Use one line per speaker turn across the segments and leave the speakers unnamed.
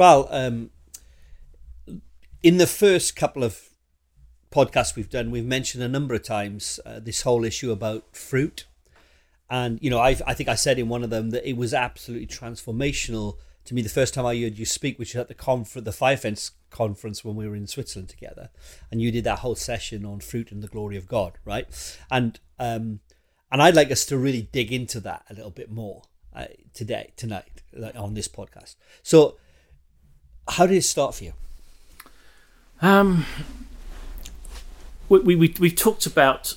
Well, um, in the first couple of podcasts we've done, we've mentioned a number of times uh, this whole issue about fruit. And, you know, I, I think I said in one of them that it was absolutely transformational to me the first time I heard you speak, which was at the conference, the Fire Fence conference when we were in Switzerland together. And you did that whole session on fruit and the glory of God, right? And, um, and I'd like us to really dig into that a little bit more uh, today, tonight, on this podcast. So, how did it start for you?
Um, we, we, we talked about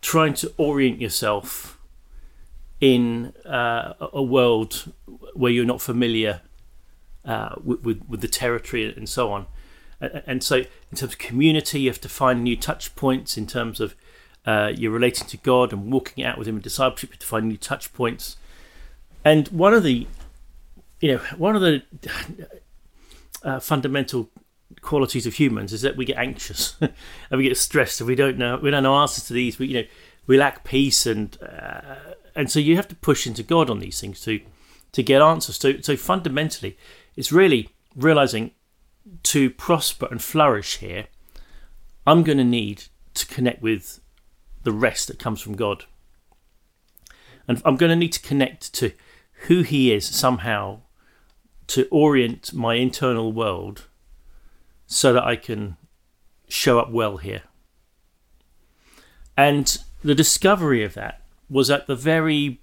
trying to orient yourself in uh, a world where you're not familiar uh, with, with, with, the territory and so on. And so, in terms of community, you have to find new touch points in terms of uh, you're relating to God and walking out with Him in discipleship. You have to find new touch points. And one of the, you know, one of the uh, fundamental qualities of humans is that we get anxious and we get stressed and we don't know we don't know answers to these. We you know we lack peace and uh, and so you have to push into God on these things to to get answers. So so fundamentally, it's really realizing to prosper and flourish here. I'm going to need to connect with the rest that comes from God. And I'm going to need to connect to who He is somehow to orient my internal world so that I can show up well here. And the discovery of that was at the very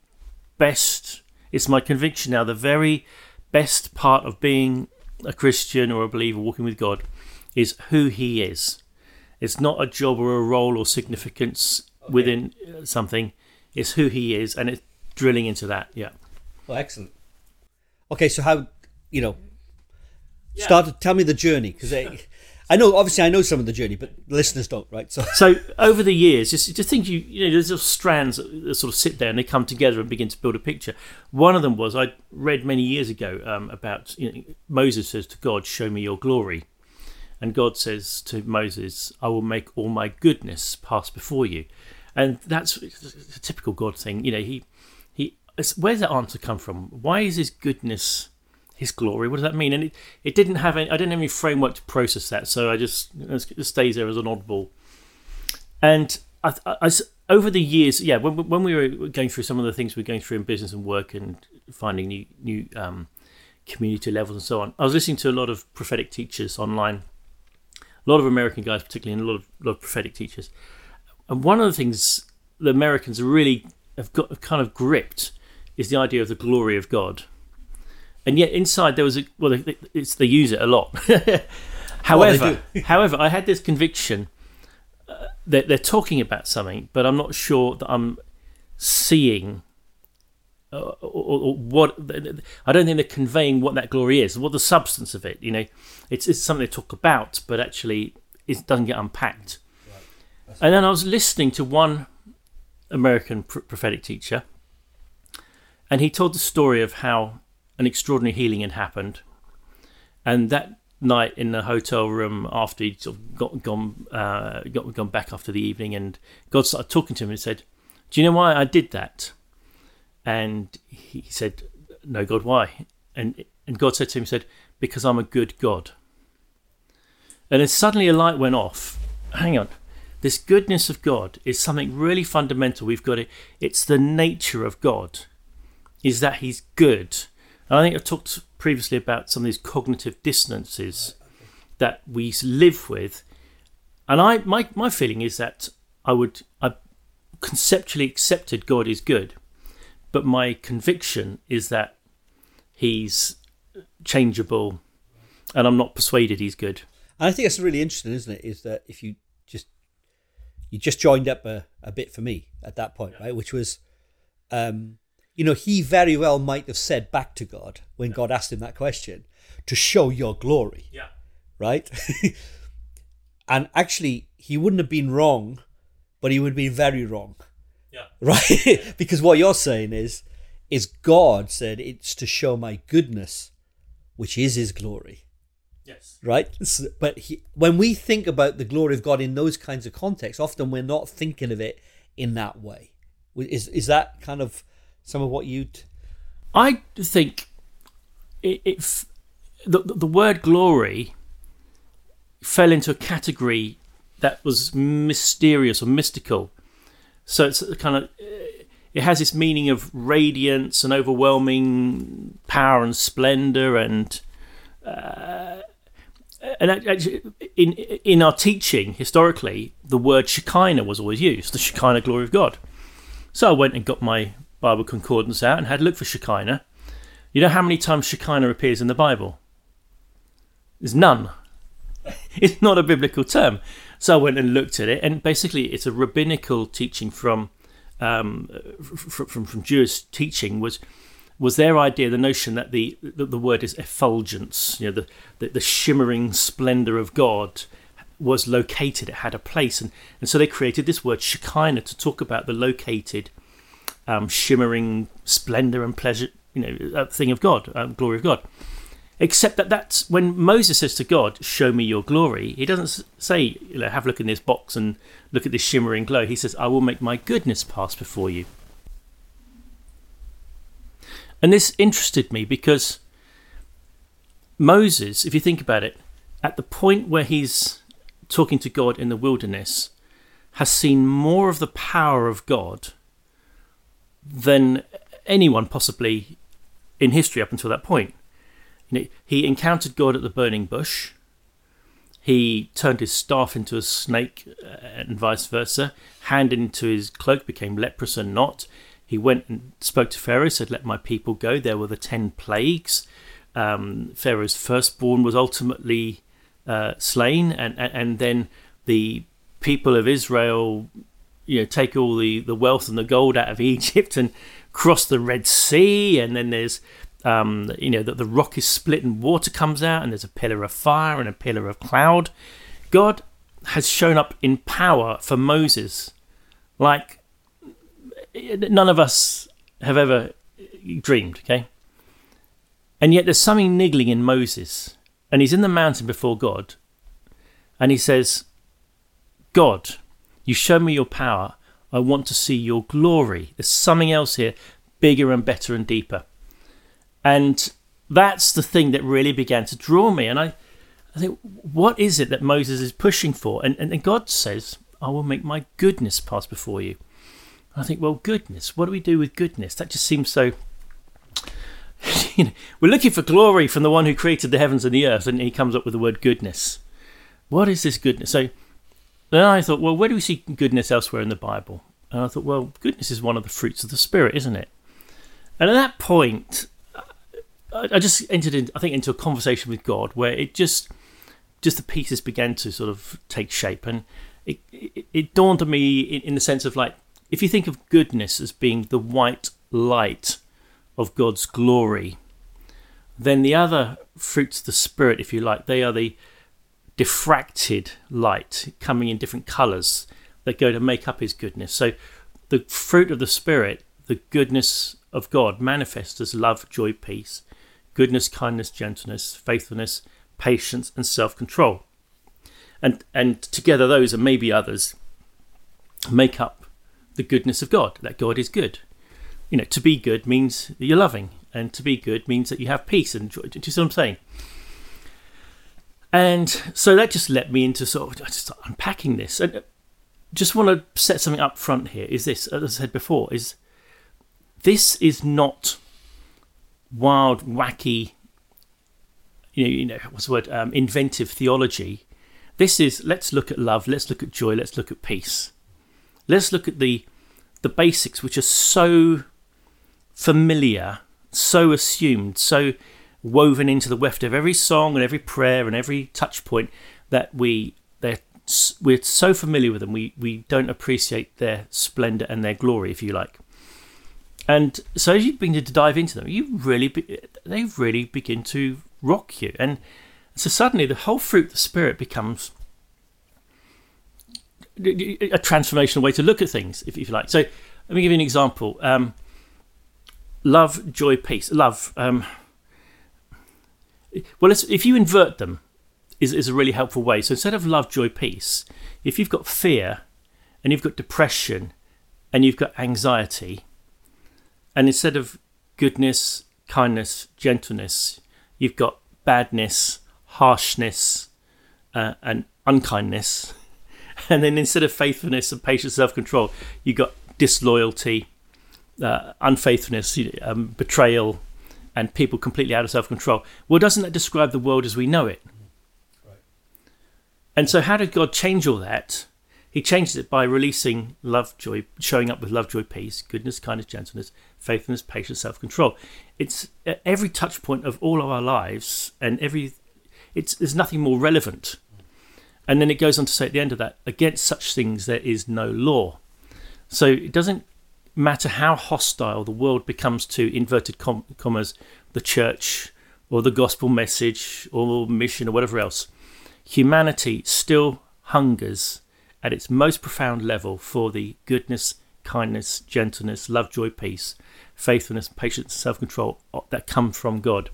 best, it's my conviction now, the very best part of being a Christian or a believer walking with God is who He is. It's not a job or a role or significance okay. within uh, something, it's who He is, and it's drilling into that. Yeah.
Well, excellent. Okay, so how, you know, yeah. Start. To tell me the journey because I know. Obviously, I know some of the journey, but listeners don't, right?
So, so over the years, just just think you you know there's little strands that sort of sit there and they come together and begin to build a picture. One of them was I read many years ago um, about you know, Moses says to God, "Show me your glory," and God says to Moses, "I will make all my goodness pass before you," and that's a typical God thing. You know, he he. Where's that answer come from? Why is his goodness? His glory. What does that mean? And it, it didn't have any, I didn't have any framework to process that, so I just it stays there as an oddball. And I, I, I, over the years, yeah, when, when we were going through some of the things we are going through in business and work and finding new new um, community levels and so on, I was listening to a lot of prophetic teachers online, a lot of American guys, particularly, and a lot of, lot of prophetic teachers. And one of the things the Americans really have got have kind of gripped is the idea of the glory of God and yet inside there was a well, it's they use it a lot. however, however, I had this conviction uh, that they're talking about something, but I'm not sure that I'm seeing. Uh, or, or, what I don't think they're conveying what that glory is, what the substance of it. You know, it's it's something they talk about, but actually it doesn't get unpacked. Right. And then I was listening to one American pr- prophetic teacher, and he told the story of how an extraordinary healing had happened. And that night in the hotel room after he'd sort of got, gone, uh, got, gone back after the evening, and God started talking to him and said, Do you know why I did that? And he said, No, God, why? And, and God said to him, said, Because I'm a good God. And then suddenly a light went off. Hang on. This goodness of God is something really fundamental. We've got it. It's the nature of God, is that He's good and I think I've talked previously about some of these cognitive dissonances that we live with. And I my, my feeling is that I would I conceptually accepted God is good, but my conviction is that he's changeable and I'm not persuaded he's good.
And I think that's really interesting, isn't it? Is that if you just you just joined up a, a bit for me at that point, right? Which was um you know, he very well might have said back to God when. God asked him that question to show your glory.
Yeah.
Right? and actually, he wouldn't have been wrong, but he would be very wrong.
Yeah.
Right? Yeah. because what you're saying is, is God said it's to show my goodness, which is his glory.
Yes.
Right? But he, when we think about the glory of God in those kinds of contexts, often we're not thinking of it in that way. Is, is that kind of some of what you'd,
I think it, the, the word glory fell into a category that was mysterious or mystical. So it's kind of it has this meaning of radiance and overwhelming power and splendor and uh, and actually in in our teaching historically the word shekinah was always used the shekinah glory of god so i went and got my bible concordance out and had a look for shekinah. You know how many times shekinah appears in the bible? There's none. It's not a biblical term. So i went and looked at it and basically it's a rabbinical teaching from um, from, from Jewish teaching was was their idea, the notion that the the, the word is effulgence, you know, the, the, the shimmering splendor of God was located, it had a place, and, and so they created this word Shekinah to talk about the located, um, shimmering splendor and pleasure, you know, thing of God, um, glory of God. Except that that's when Moses says to God, "Show me your glory." He doesn't say, "You know, have a look in this box and look at this shimmering glow." He says, "I will make my goodness pass before you." And this interested me because Moses, if you think about it, at the point where he's talking to God in the wilderness, has seen more of the power of God than anyone possibly in history up until that point. You know, he encountered God at the burning bush. He turned his staff into a snake uh, and vice versa. Hand into his cloak became leprous and not. He went and spoke to Pharaoh, said, Let my people go. There were the ten plagues. Um, Pharaoh's firstborn was ultimately uh, slain, and, and, and then the people of Israel, you know, take all the, the wealth and the gold out of Egypt and cross the Red Sea, and then there's um, you know, that the rock is split and water comes out, and there's a pillar of fire and a pillar of cloud. God has shown up in power for Moses, like none of us have ever dreamed, okay? And yet there's something niggling in Moses, and he's in the mountain before God, and he says, God, you show me your power. I want to see your glory. There's something else here, bigger and better and deeper. And that's the thing that really began to draw me. And I, I think, what is it that Moses is pushing for? And, and, and God says, I will make my goodness pass before you. I think, well, goodness, what do we do with goodness? That just seems so. You know, we're looking for glory from the one who created the heavens and the earth, and he comes up with the word goodness. What is this goodness? So then I thought, well, where do we see goodness elsewhere in the Bible? And I thought, well, goodness is one of the fruits of the Spirit, isn't it? And at that point, I just entered in, I think, into a conversation with God where it just, just the pieces began to sort of take shape, and it, it, it dawned on me in, in the sense of like, if you think of goodness as being the white light of God's glory, then the other fruits of the Spirit, if you like, they are the diffracted light coming in different colours that go to make up His goodness. So the fruit of the Spirit, the goodness of God, manifests as love, joy, peace, goodness, kindness, gentleness, faithfulness, patience, and self control. And, and together, those and maybe others make up the goodness of God, that God is good. You know, to be good means that you're loving, and to be good means that you have peace and joy. Do you see what I'm saying? And so that just led me into sort of just unpacking this. And just want to set something up front here is this, as I said before, is this is not wild, wacky, you know, you know what's the word, um, inventive theology. This is let's look at love, let's look at joy, let's look at peace. Let's look at the the basics, which are so familiar, so assumed, so woven into the weft of every song and every prayer and every touch point that we they're we're so familiar with them we we don't appreciate their splendor and their glory if you like and so as you begin to dive into them, you really be, they really begin to rock you, and so suddenly the whole fruit of the spirit becomes a transformational way to look at things, if, if you like. So let me give you an example: um, love, joy, peace. Love. Um, well, if you invert them, is is a really helpful way. So instead of love, joy, peace, if you've got fear, and you've got depression, and you've got anxiety and instead of goodness, kindness, gentleness, you've got badness, harshness, uh, and unkindness. And then instead of faithfulness and patience, self control, you've got disloyalty, uh, unfaithfulness, um, betrayal, and people completely out of self control. Well, doesn't that describe the world as we know it?
Right.
And so, how did God change all that? He changed it by releasing love, joy, showing up with love, joy, peace, goodness, kindness, gentleness, faithfulness, patience, self control. It's at every touch point of all of our lives, and every it's there's nothing more relevant. And then it goes on to say at the end of that, against such things there is no law. So it doesn't matter how hostile the world becomes to inverted com- commas, the church or the gospel message or mission or whatever else. Humanity still hungers at its most profound level for the goodness, kindness, gentleness, love, joy, peace, faithfulness, patience, self control that come from God.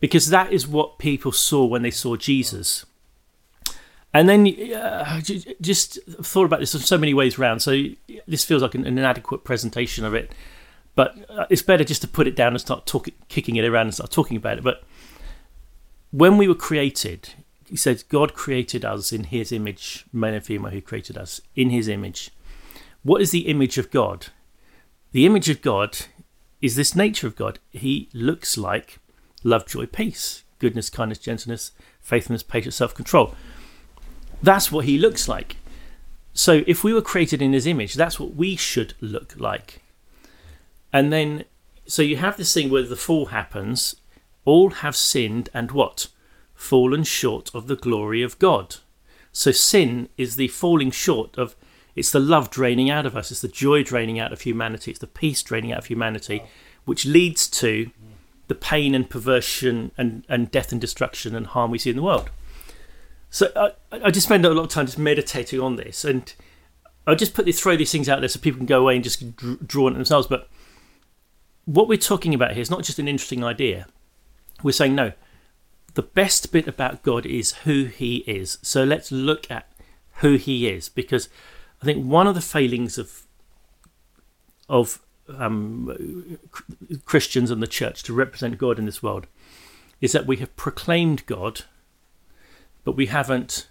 Because that is what people saw when they saw Jesus. And then uh, just thought about this in so many ways around. So this feels like an, an inadequate presentation of it, but uh, it's better just to put it down and start talking, kicking it around and start talking about it. But when we were created, he said, God created us in His image, male and female. He created us in His image. What is the image of God? The image of God is this nature of God. He looks like love, joy, peace, goodness, kindness, gentleness, faithfulness, patience, self control. That's what he looks like. So if we were created in his image, that's what we should look like. And then, so you have this thing where the fall happens, all have sinned and what? Fallen short of the glory of God. So sin is the falling short of, it's the love draining out of us, it's the joy draining out of humanity, it's the peace draining out of humanity, which leads to the pain and perversion and, and death and destruction and harm we see in the world. So I, I just spend a lot of time just meditating on this, and I just put throw these things out there so people can go away and just draw on it themselves. But what we're talking about here is not just an interesting idea. We're saying no. The best bit about God is who He is. So let's look at who He is, because I think one of the failings of of um, Christians and the church to represent God in this world is that we have proclaimed God but we haven't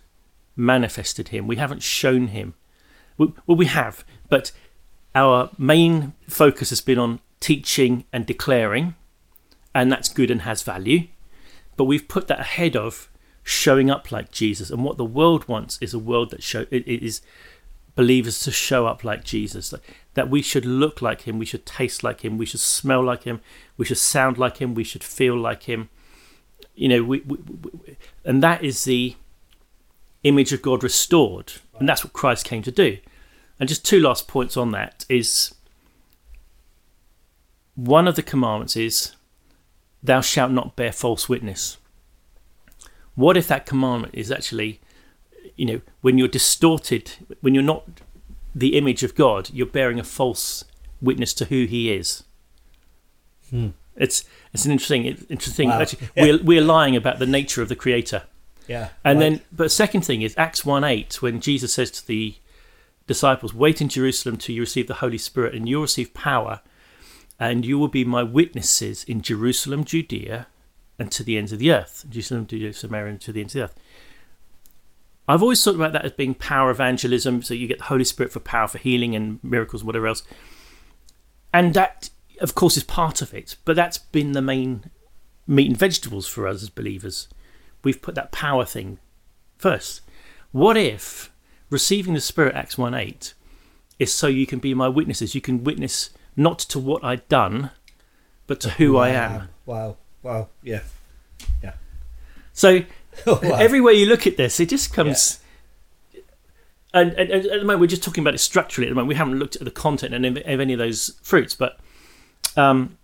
manifested him. We haven't shown him. Well, we have, but our main focus has been on teaching and declaring, and that's good and has value. But we've put that ahead of showing up like Jesus. And what the world wants is a world that show it is believers to show up like Jesus. That we should look like him, we should taste like him, we should smell like him, we should sound like him, we should feel like him you know, we, we, we, and that is the image of God restored, and that's what Christ came to do. And just two last points on that is one of the commandments is, "Thou shalt not bear false witness." What if that commandment is actually, you know, when you're distorted, when you're not the image of God, you're bearing a false witness to who He is. Hmm. It's it's an interesting interesting. Wow. Actually, yeah. we're we're lying about the nature of the Creator.
Yeah.
And right. then, but second thing is Acts one eight when Jesus says to the disciples, "Wait in Jerusalem till you receive the Holy Spirit, and you'll receive power, and you will be my witnesses in Jerusalem, Judea, and to the ends of the earth. Jerusalem, Judea, Samaria, and to the ends of the earth." I've always thought about that as being power evangelism, so you get the Holy Spirit for power for healing and miracles, and whatever else. And that of course, is part of it, but that's been the main meat and vegetables for us as believers. We've put that power thing first. What if receiving the Spirit, Acts 1 8, is so you can be my witnesses? You can witness not to what I've done, but to who
wow.
I am.
Wow, wow, yeah, yeah.
So, wow. everywhere you look at this, it just comes. Yeah. And, and, and, at the moment, we're just talking about it structurally. At the moment, we haven't looked at the content and of any of those fruits. But um,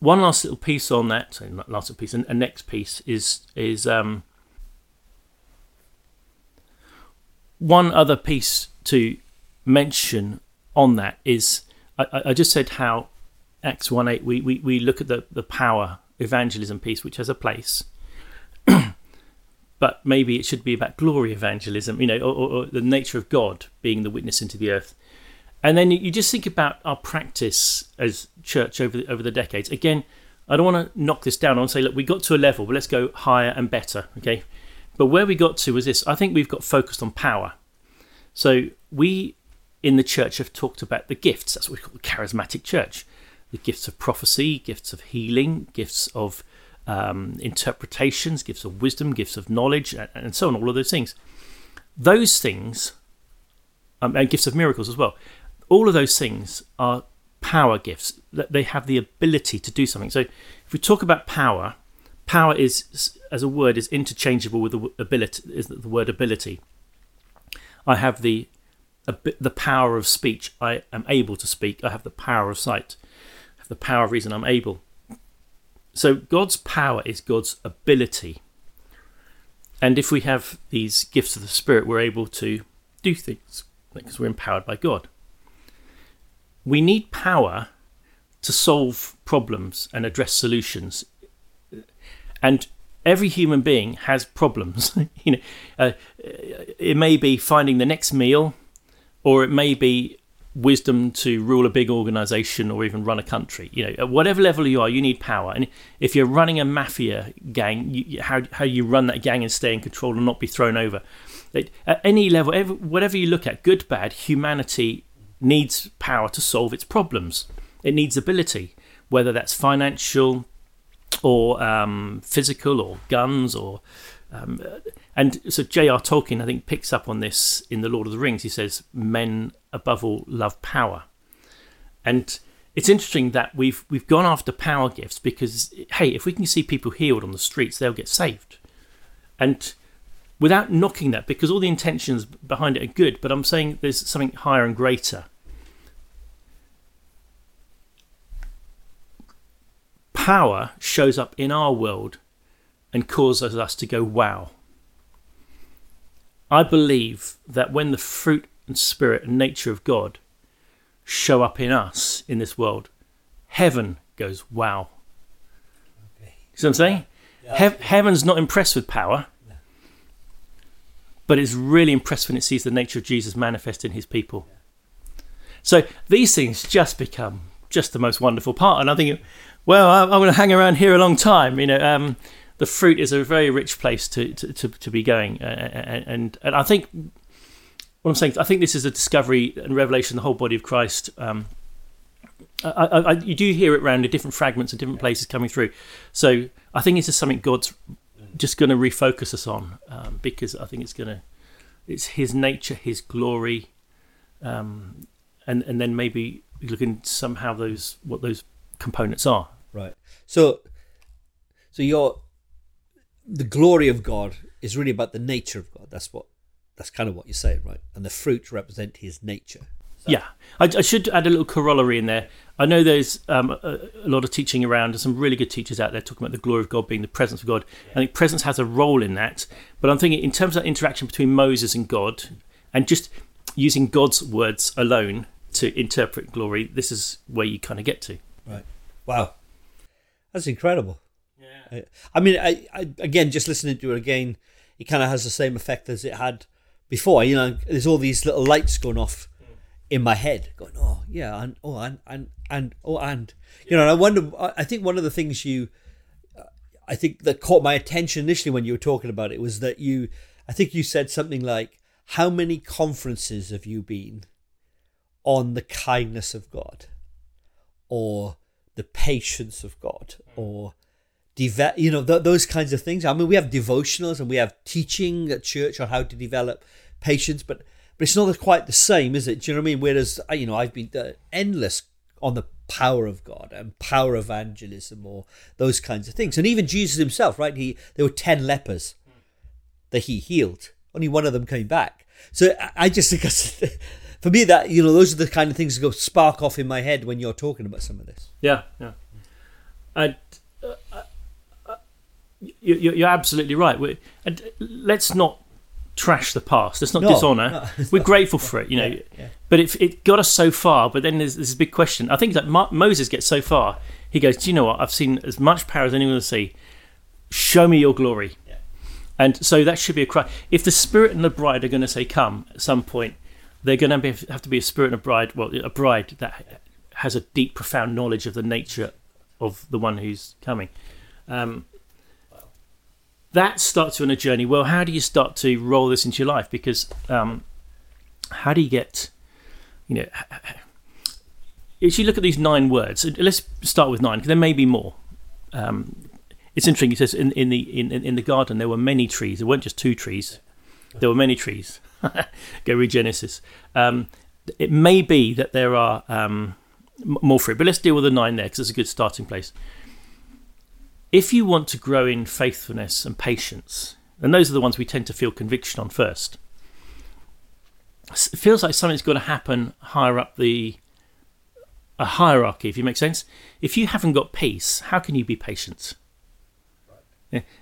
one last little piece on that. So last little piece, and a next piece is is um, one other piece to mention on that is I, I just said how Acts one eight we, we, we look at the, the power evangelism piece which has a place, but maybe it should be about glory evangelism, you know, or, or the nature of God being the witness into the earth. And then you just think about our practice as church over the, over the decades. Again, I don't want to knock this down. I want to say, look, we got to a level, but let's go higher and better. Okay. But where we got to was this I think we've got focused on power. So we in the church have talked about the gifts. That's what we call the charismatic church the gifts of prophecy, gifts of healing, gifts of um, interpretations, gifts of wisdom, gifts of knowledge, and, and so on, all of those things. Those things, um, and gifts of miracles as well, all of those things are power gifts. That they have the ability to do something. So if we talk about power, power is as a word is interchangeable with the ability is the word ability. I have the the power of speech. I am able to speak. I have the power of sight. I have the power of reason. I'm able. So god's power is god's ability. And if we have these gifts of the spirit we're able to do things because we're empowered by god we need power to solve problems and address solutions and every human being has problems. you know, uh, it may be finding the next meal, or it may be wisdom to rule a big organization or even run a country. You know, at whatever level you are, you need power. And if you're running a mafia gang, you, how how you run that gang and stay in control and not be thrown over. At any level, whatever you look at, good, bad, humanity needs power to solve its problems. It needs ability, whether that's financial, or um, physical or guns or um, and so J.R. Tolkien I think picks up on this in the Lord of the Rings. He says men above all love power, and it's interesting that we've we've gone after power gifts because hey, if we can see people healed on the streets, they'll get saved, and without knocking that because all the intentions behind it are good. But I'm saying there's something higher and greater power shows up in our world and causes us to go, wow. I believe that when the fruit and spirit and nature of God show up in us in this world, heaven goes, wow. Okay. See what I'm saying? Yeah. He- heaven's not impressed with power. But it's really impressed when it sees the nature of Jesus manifest in his people. So these things just become just the most wonderful part. And I think well, I'm going to hang around here a long time. You know, um, the fruit is a very rich place to to, to, to be going, uh, and and I think what I'm saying, I think this is a discovery and revelation of the whole body of Christ. Um, I, I, I, you do hear it around in different fragments and different places coming through. So I think this is something God's just going to refocus us on um, because I think it's going to, it's His nature, His glory, um, and and then maybe looking somehow those what those components are.
Right. So, so your the glory of God is really about the nature of God. That's what that's kind of what you're saying, right? And the fruit represent His nature.
Yeah, I, I, should add a little corollary in there. I know there's um, a, a, lot of teaching around, and some really good teachers out there talking about the glory of God being the presence of God. Yeah. I think presence has a role in that, but I'm thinking in terms of that interaction between Moses and God, and just using God's words alone to interpret glory, this is where you kind of get to.
Right. Wow. That's incredible. Yeah. I, mean, I, I again, just listening to it again, it kind of has the same effect as it had before. You know, there's all these little lights going off. In my head, going, oh yeah, and oh and and and oh and you know. And I wonder. I think one of the things you, uh, I think that caught my attention initially when you were talking about it was that you, I think you said something like, "How many conferences have you been on the kindness of God?" or the patience of God hmm. or develop, you know, th- those kinds of things. I mean, we have devotionals and we have teaching at church on how to develop patience, but but it's not quite the same, is it? Do you know what I mean? Whereas, uh, you know, I've been uh, endless on the power of God and power evangelism or those kinds of things. And even Jesus himself, right? He there were ten lepers that he healed. Only one of them came back. So I just think for me that you know those are the kind of things that go spark off in my head when you're talking about some of this.
Yeah, yeah. And uh, uh, you, you're absolutely right. and let's not trash the past. Let's not no, dishonour. No, We're grateful for it, you know. Yeah, yeah. But it, it got us so far. But then there's, there's a big question. I think that Moses gets so far. He goes, "Do you know what? I've seen as much power as anyone will see. Show me your glory." Yeah. And so that should be a cry. If the Spirit and the bride are going to say, "Come," at some point, they're going to be, have to be a spirit and a bride. Well, a bride that has a deep, profound knowledge of the nature of the one who's coming. Um, that starts you on a journey. Well, how do you start to roll this into your life? Because um, how do you get, you know, if you look at these nine words, let's start with nine because there may be more. Um, it's interesting. It says in, in the in, in the garden there were many trees. There weren't just two trees. There were many trees. Go read Genesis. Um, it may be that there are um, more fruit, but let's deal with the nine there because it's a good starting place. If you want to grow in faithfulness and patience, and those are the ones we tend to feel conviction on first, it feels like something's got to happen higher up the a hierarchy, if you make sense. If you haven't got peace, how can you be patient?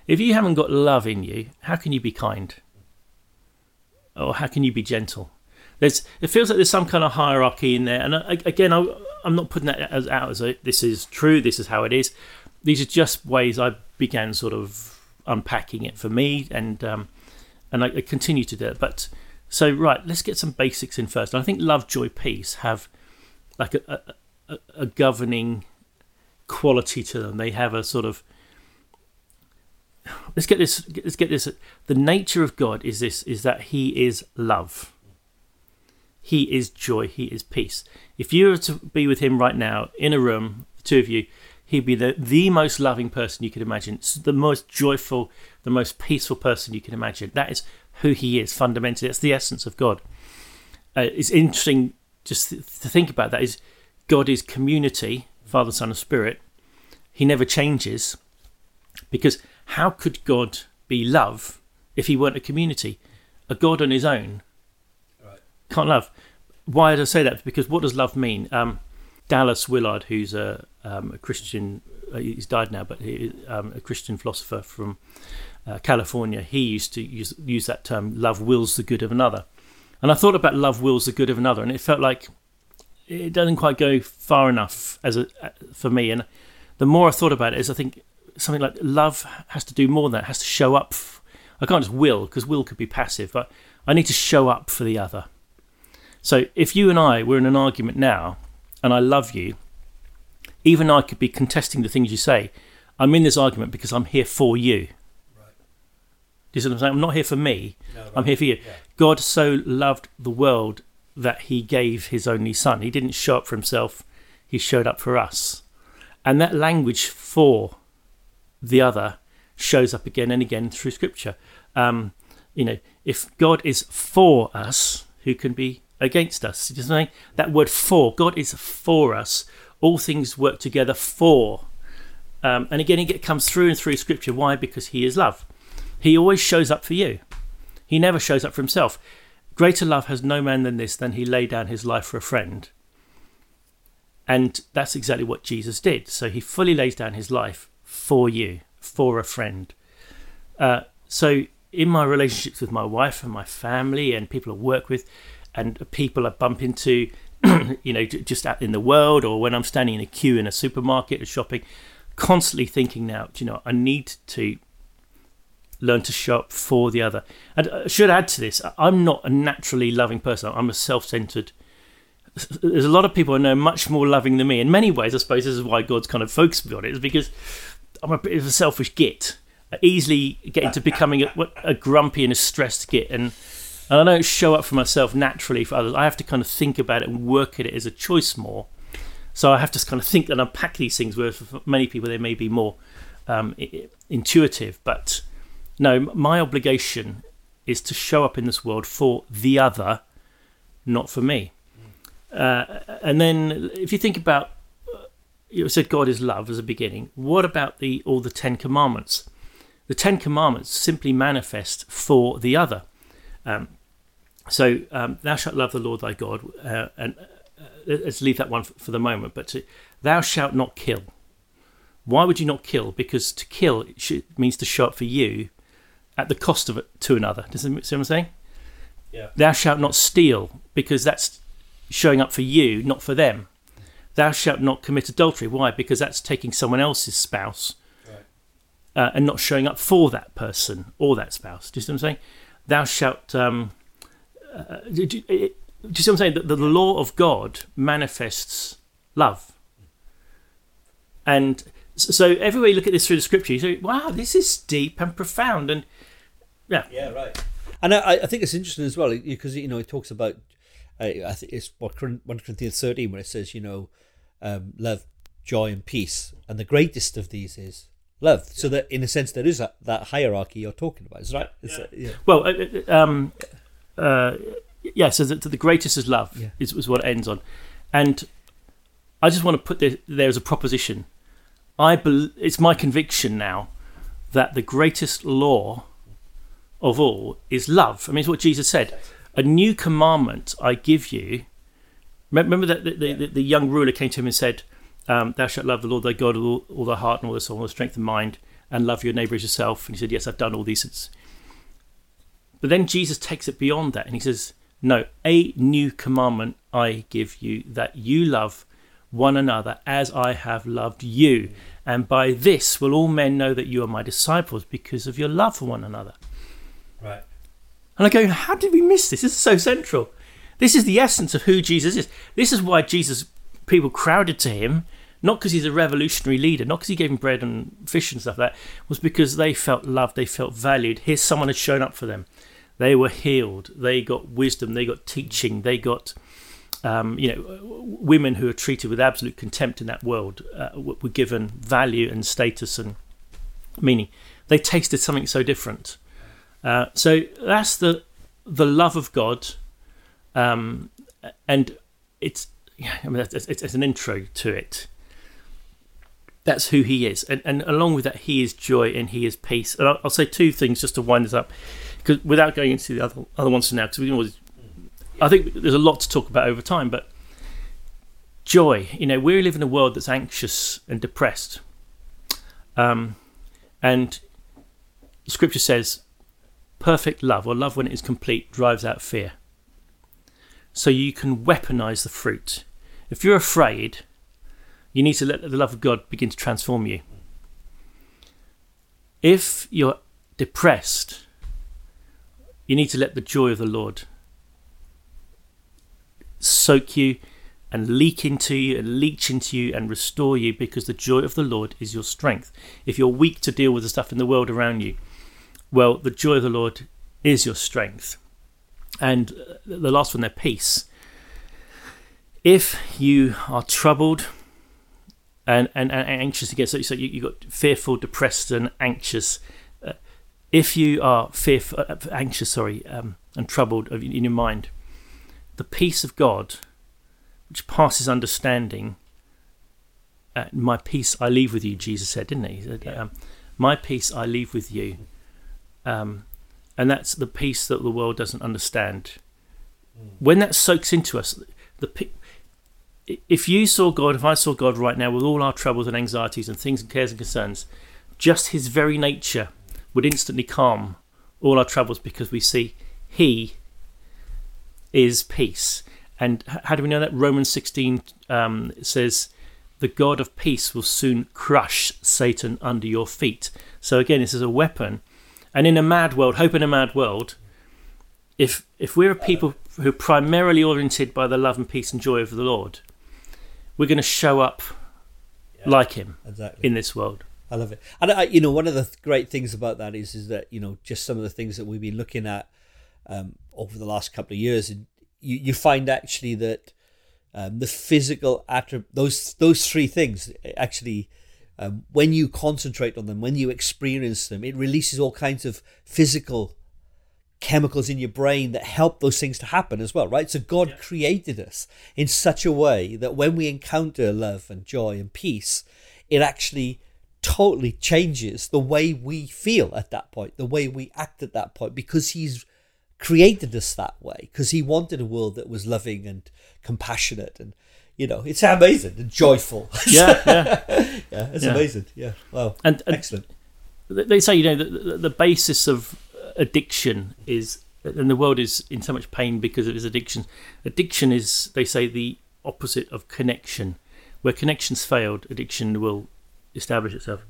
If you haven't got love in you, how can you be kind? Or how can you be gentle? There's, it feels like there's some kind of hierarchy in there. And uh, I, again, I, am not putting that as, out as a, this is true, this is how it is. These are just ways I began sort of unpacking it for me, and um, and I, I continue to do it. But so right, let's get some basics in first. And I think love, joy, peace have like a, a, a governing quality to them. They have a sort of let's get this let's get this the nature of god is this is that he is love he is joy he is peace if you were to be with him right now in a room the two of you he'd be the, the most loving person you could imagine the most joyful the most peaceful person you can imagine that is who he is fundamentally that's the essence of god uh, it's interesting just to think about that is god is community father son and spirit he never changes because how could God be love if he weren't a community? A God on his own right. can't love. Why did I say that? Because what does love mean? Um, Dallas Willard, who's a, um, a Christian, uh, he's died now, but he, um, a Christian philosopher from uh, California, he used to use, use that term, love wills the good of another. And I thought about love wills the good of another, and it felt like it doesn't quite go far enough as a, for me. And the more I thought about it, is I think something like love has to do more than that. It has to show up. I can't just will because will could be passive, but I need to show up for the other. So if you and I were in an argument now, and I love you, even though I could be contesting the things you say. I'm in this argument because I'm here for you. Right. Do you see what I'm saying? I'm not here for me. No, right. I'm here for you. Yeah. God so loved the world that he gave his only son. He didn't show up for himself, he showed up for us. And that language for the other shows up again and again through Scripture. Um, you know, if God is for us, who can be against us? You know, that word "for," God is for us. All things work together for. Um, and again, it comes through and through Scripture. Why? Because He is love. He always shows up for you. He never shows up for himself. Greater love has no man than this, than he lay down his life for a friend. And that's exactly what Jesus did. So he fully lays down his life for you, for a friend. Uh, so in my relationships with my wife and my family and people I work with and people I bump into, you know, just out in the world or when I'm standing in a queue in a supermarket or shopping, constantly thinking now, do you know, I need to learn to shop for the other. And I should add to this, I'm not a naturally loving person. I'm a self-centered. There's a lot of people I know much more loving than me. In many ways, I suppose this is why God's kind of focused me on it, is because I'm a bit of a selfish git. I easily get into becoming a, a grumpy and a stressed git, and, and I don't show up for myself naturally for others. I have to kind of think about it and work at it as a choice more. So I have to kind of think and unpack these things. Where for many people they may be more um, intuitive, but no, my obligation is to show up in this world for the other, not for me. Uh, and then if you think about you said God is love as a beginning. What about the all the Ten Commandments? The Ten Commandments simply manifest for the other. Um, so um, thou shalt love the Lord thy God, uh, and uh, let's leave that one for, for the moment. But to, thou shalt not kill. Why would you not kill? Because to kill means to show up for you at the cost of it to another. Does see what I'm saying? Yeah. Thou shalt not steal because that's showing up for you, not for them thou shalt not commit adultery. Why? Because that's taking someone else's spouse right. uh, and not showing up for that person or that spouse. Do you see what I'm saying? Thou shalt. Um, uh, do, do, do, you see what I'm saying? That the, the law of God manifests love. And so everywhere you look at this through the scripture, you say, "Wow, this is deep and profound." And yeah,
yeah, right. And I, I think it's interesting as well because you know it talks about uh, I think it's what one Corinthians thirteen where it says you know um, love, joy, and peace, and the greatest of these is love. So that in a sense there is a, that hierarchy you're talking about. Is right?
Yeah. A, yeah. Well, uh, uh, um, uh, yeah. So the, the greatest is love yeah. is, is what it ends on, and I just want to put there, there as a proposition I be, it's my conviction now that the greatest law of all is love. I mean, it's what Jesus said. A new commandment I give you. Remember that the, the, the, the young ruler came to him and said, um, "Thou shalt love the Lord thy God with all, all thy heart and all thy soul and all thy strength and mind, and love your neighbour as yourself." And he said, "Yes, I've done all these things." But then Jesus takes it beyond that, and he says, "No, a new commandment I give you, that you love one another as I have loved you. And by this will all men know that you are my disciples because of your love for one another.
Right.
And I go, how did we miss this? This is so central. This is the essence of who Jesus is. This is why Jesus, people crowded to him, not because he's a revolutionary leader, not because he gave them bread and fish and stuff like that, was because they felt loved, they felt valued. Here's someone had shown up for them. They were healed, they got wisdom, they got teaching, they got um, you know, women who are treated with absolute contempt in that world uh, were given value and status and meaning. They tasted something so different. Uh, so that's the the love of God, um, and it's I mean it's, it's, it's, an intro to it. That's who He is, and and along with that, He is joy and He is peace. And I'll, I'll say two things just to wind this up, because without going into the other other ones now, because we can always I think there's a lot to talk about over time, but joy. You know, we live in a world that's anxious and depressed, um, and Scripture says, "Perfect love, or love when it is complete, drives out fear." So you can weaponize the fruit. If you're afraid, you need to let the love of God begin to transform you. If you're depressed, you need to let the joy of the Lord soak you and leak into you and leach into you and restore you because the joy of the Lord is your strength. If you're weak to deal with the stuff in the world around you, well, the joy of the Lord is your strength. And uh, the last one there, peace. If you are troubled and, and, and anxious again, so, so you, you got fearful, depressed, and anxious. Uh, if you are fearful, uh, anxious, sorry, um, and troubled in your mind, the peace of God, which passes understanding, uh, my peace I leave with you, Jesus said, didn't he? he said, yeah. um, my peace I leave with you. Um, and that's the peace that the world doesn't understand. When that soaks into us, the if you saw God, if I saw God right now with all our troubles and anxieties and things and cares and concerns, just His very nature would instantly calm all our troubles because we see He is peace. And how do we know that? Romans 16 um, says, The God of peace will soon crush Satan under your feet. So again, this is a weapon. And in a mad world, hope in a mad world, if if we're a people who are primarily oriented by the love and peace and joy of the Lord, we're going to show up yeah, like Him exactly. in this world.
I love it, and I, you know, one of the great things about that is is that you know just some of the things that we've been looking at um, over the last couple of years, and you, you find actually that um, the physical attrib- those those three things actually um, when you concentrate on them, when you experience them, it releases all kinds of physical chemicals in your brain that help those things to happen as well, right? So God yeah. created us in such a way that when we encounter love and joy and peace, it actually totally changes the way we feel at that point, the way we act at that point, because He's created us that way because he wanted a world that was loving and compassionate and you know it's amazing and joyful.
Yeah yeah.
Yeah it's yeah. amazing. Yeah wow and, and, excellent.
they say you know the, the basis of addiction is and the world is in so much pain because of its addiction addiction is they say the opposite of connection. Where connections failed addiction will establish itself.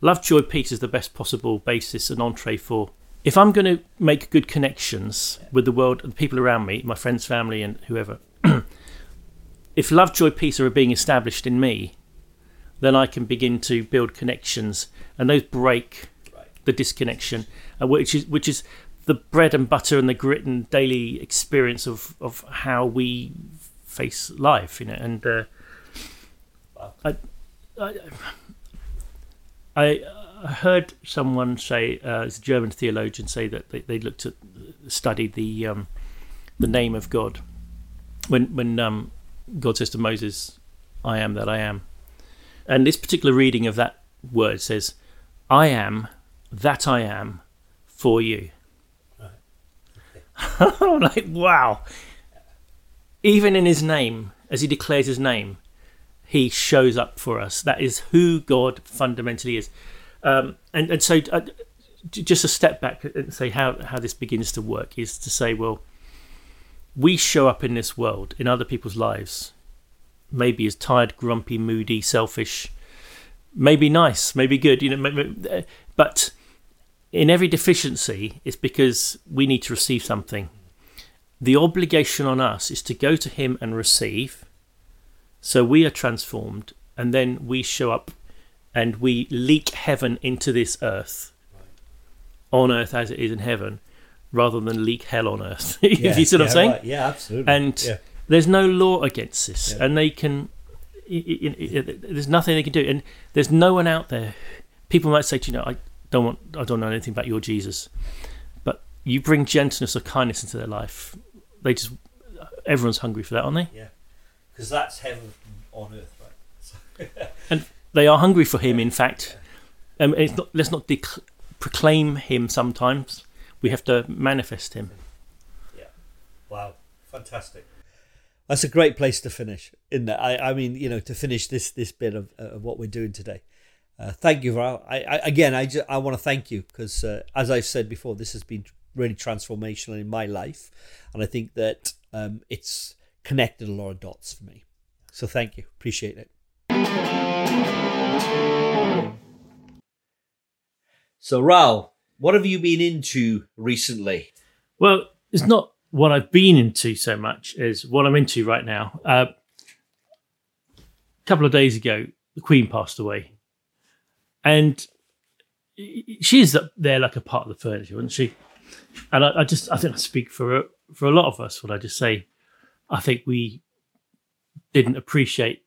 Love joy peace is the best possible basis and entree for if I'm going to make good connections with the world, the people around me, my friends, family, and whoever, if love, joy, peace are being established in me, then I can begin to build connections, and those break
Right.
the disconnection, uh, which is which is the bread and butter and the grit and daily experience of of how we face life, you know. And uh. I, I, I I heard someone say, uh, it's a German theologian, say that they, they looked at studied the um, the name of God when when um, God says to Moses, "I am that I am," and this particular reading of that word says, "I am that I am for you." I'm like, wow. Even in his name, as he declares his name, he shows up for us. That is who God fundamentally is. Um, and and so, uh, just a step back and say how how this begins to work is to say, well, we show up in this world in other people's lives, maybe as tired, grumpy, moody, selfish, maybe nice, maybe good, you know, uh, but in every deficiency, it's because we need to receive something. The obligation on us is to go to Him and receive. So we are transformed, and then we show up and we leak heaven into this earth, on earth as it is in heaven, rather than leak hell on earth. if you see what I'm
yeah,
saying?
right. Yeah, absolutely.
And
yeah.
there's no law against this,
Yeah.
and they can. there's nothing they can do, and there's no one out there. People might say, to you know, I don't want, I don't know anything about your Jesus, but you bring gentleness or kindness into their life. They just, everyone's hungry for that, aren't they?
Yeah, because that's heaven on earth, right?
And they are hungry for Him. In fact, um, it's not. Let's not dec- proclaim Him. Sometimes we have to manifest Him. Yeah.
Wow, fantastic. That's a great place to finish, isn't it? I, I mean, you know, to finish this this bit of, uh, of what we're doing today. Uh, thank you, Val. I, I again, I just, I want to thank you because, uh, as I've said before, this has been really transformational in my life, and I think that um, it's connected a lot of dots for me. So thank you, appreciate it. So, Raoul, what have you been into recently?
Well, it's not what I've been into so much as what I'm into right now. Uh, a couple of days ago, the Queen passed away, and she's up there like a part of the furniture, wasn't she? And I, I just, I think I speak for for a lot of us when I just say, I think we didn't appreciate,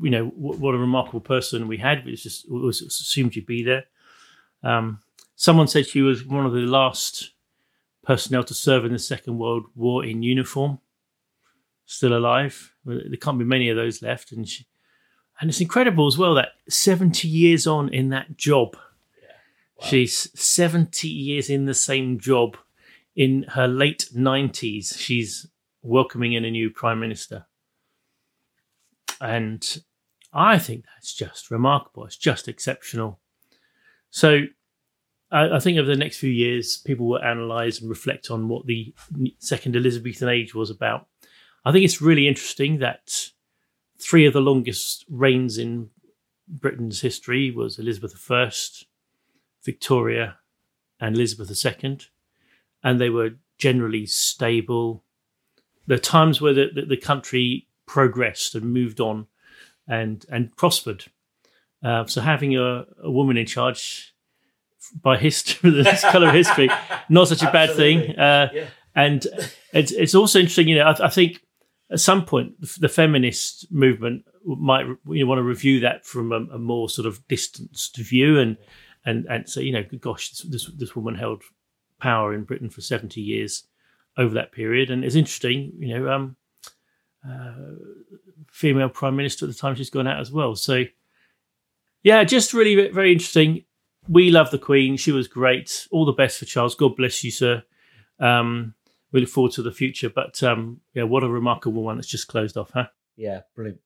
you know, what, what a remarkable person we had. We just assumed she'd be there. Um, someone said she was one of the last personnel to serve in the Second World War in uniform, still alive. There can't be many of those left, and she, and it's incredible as well that seventy years on in that job, she's seventy years in the same job. In her late nineties, she's welcoming in a new prime minister, and I think that's just remarkable. It's just exceptional. So I, think over the next few years, people will analyse and reflect on what the second Elizabethan age was about. I think it's really interesting that three of the longest reigns in Britain's history was Elizabeth I, Victoria, and Elizabeth II, and they were generally stable. There are times where the, the, the country progressed and moved on and and prospered. Uh, so having a, a woman in charge by history, this colour of history, not such a bad thing. Uh,
Yeah.
And it's it's also interesting, you know. I, I think at some point the, the feminist movement might you know, want to review that from a, a more sort of distanced view and and and say, you know, gosh, this, this this woman held power in Britain for seventy years over that period, and it's interesting, you know. Um, uh, female prime minister at the time she's gone out as well. So, yeah, just really very interesting. We love the Queen. She was great. All the best for Charles. God bless you, sir. Um, we look forward to the future. But um, yeah, what a remarkable one that's just closed off, huh?
Yeah, brilliant.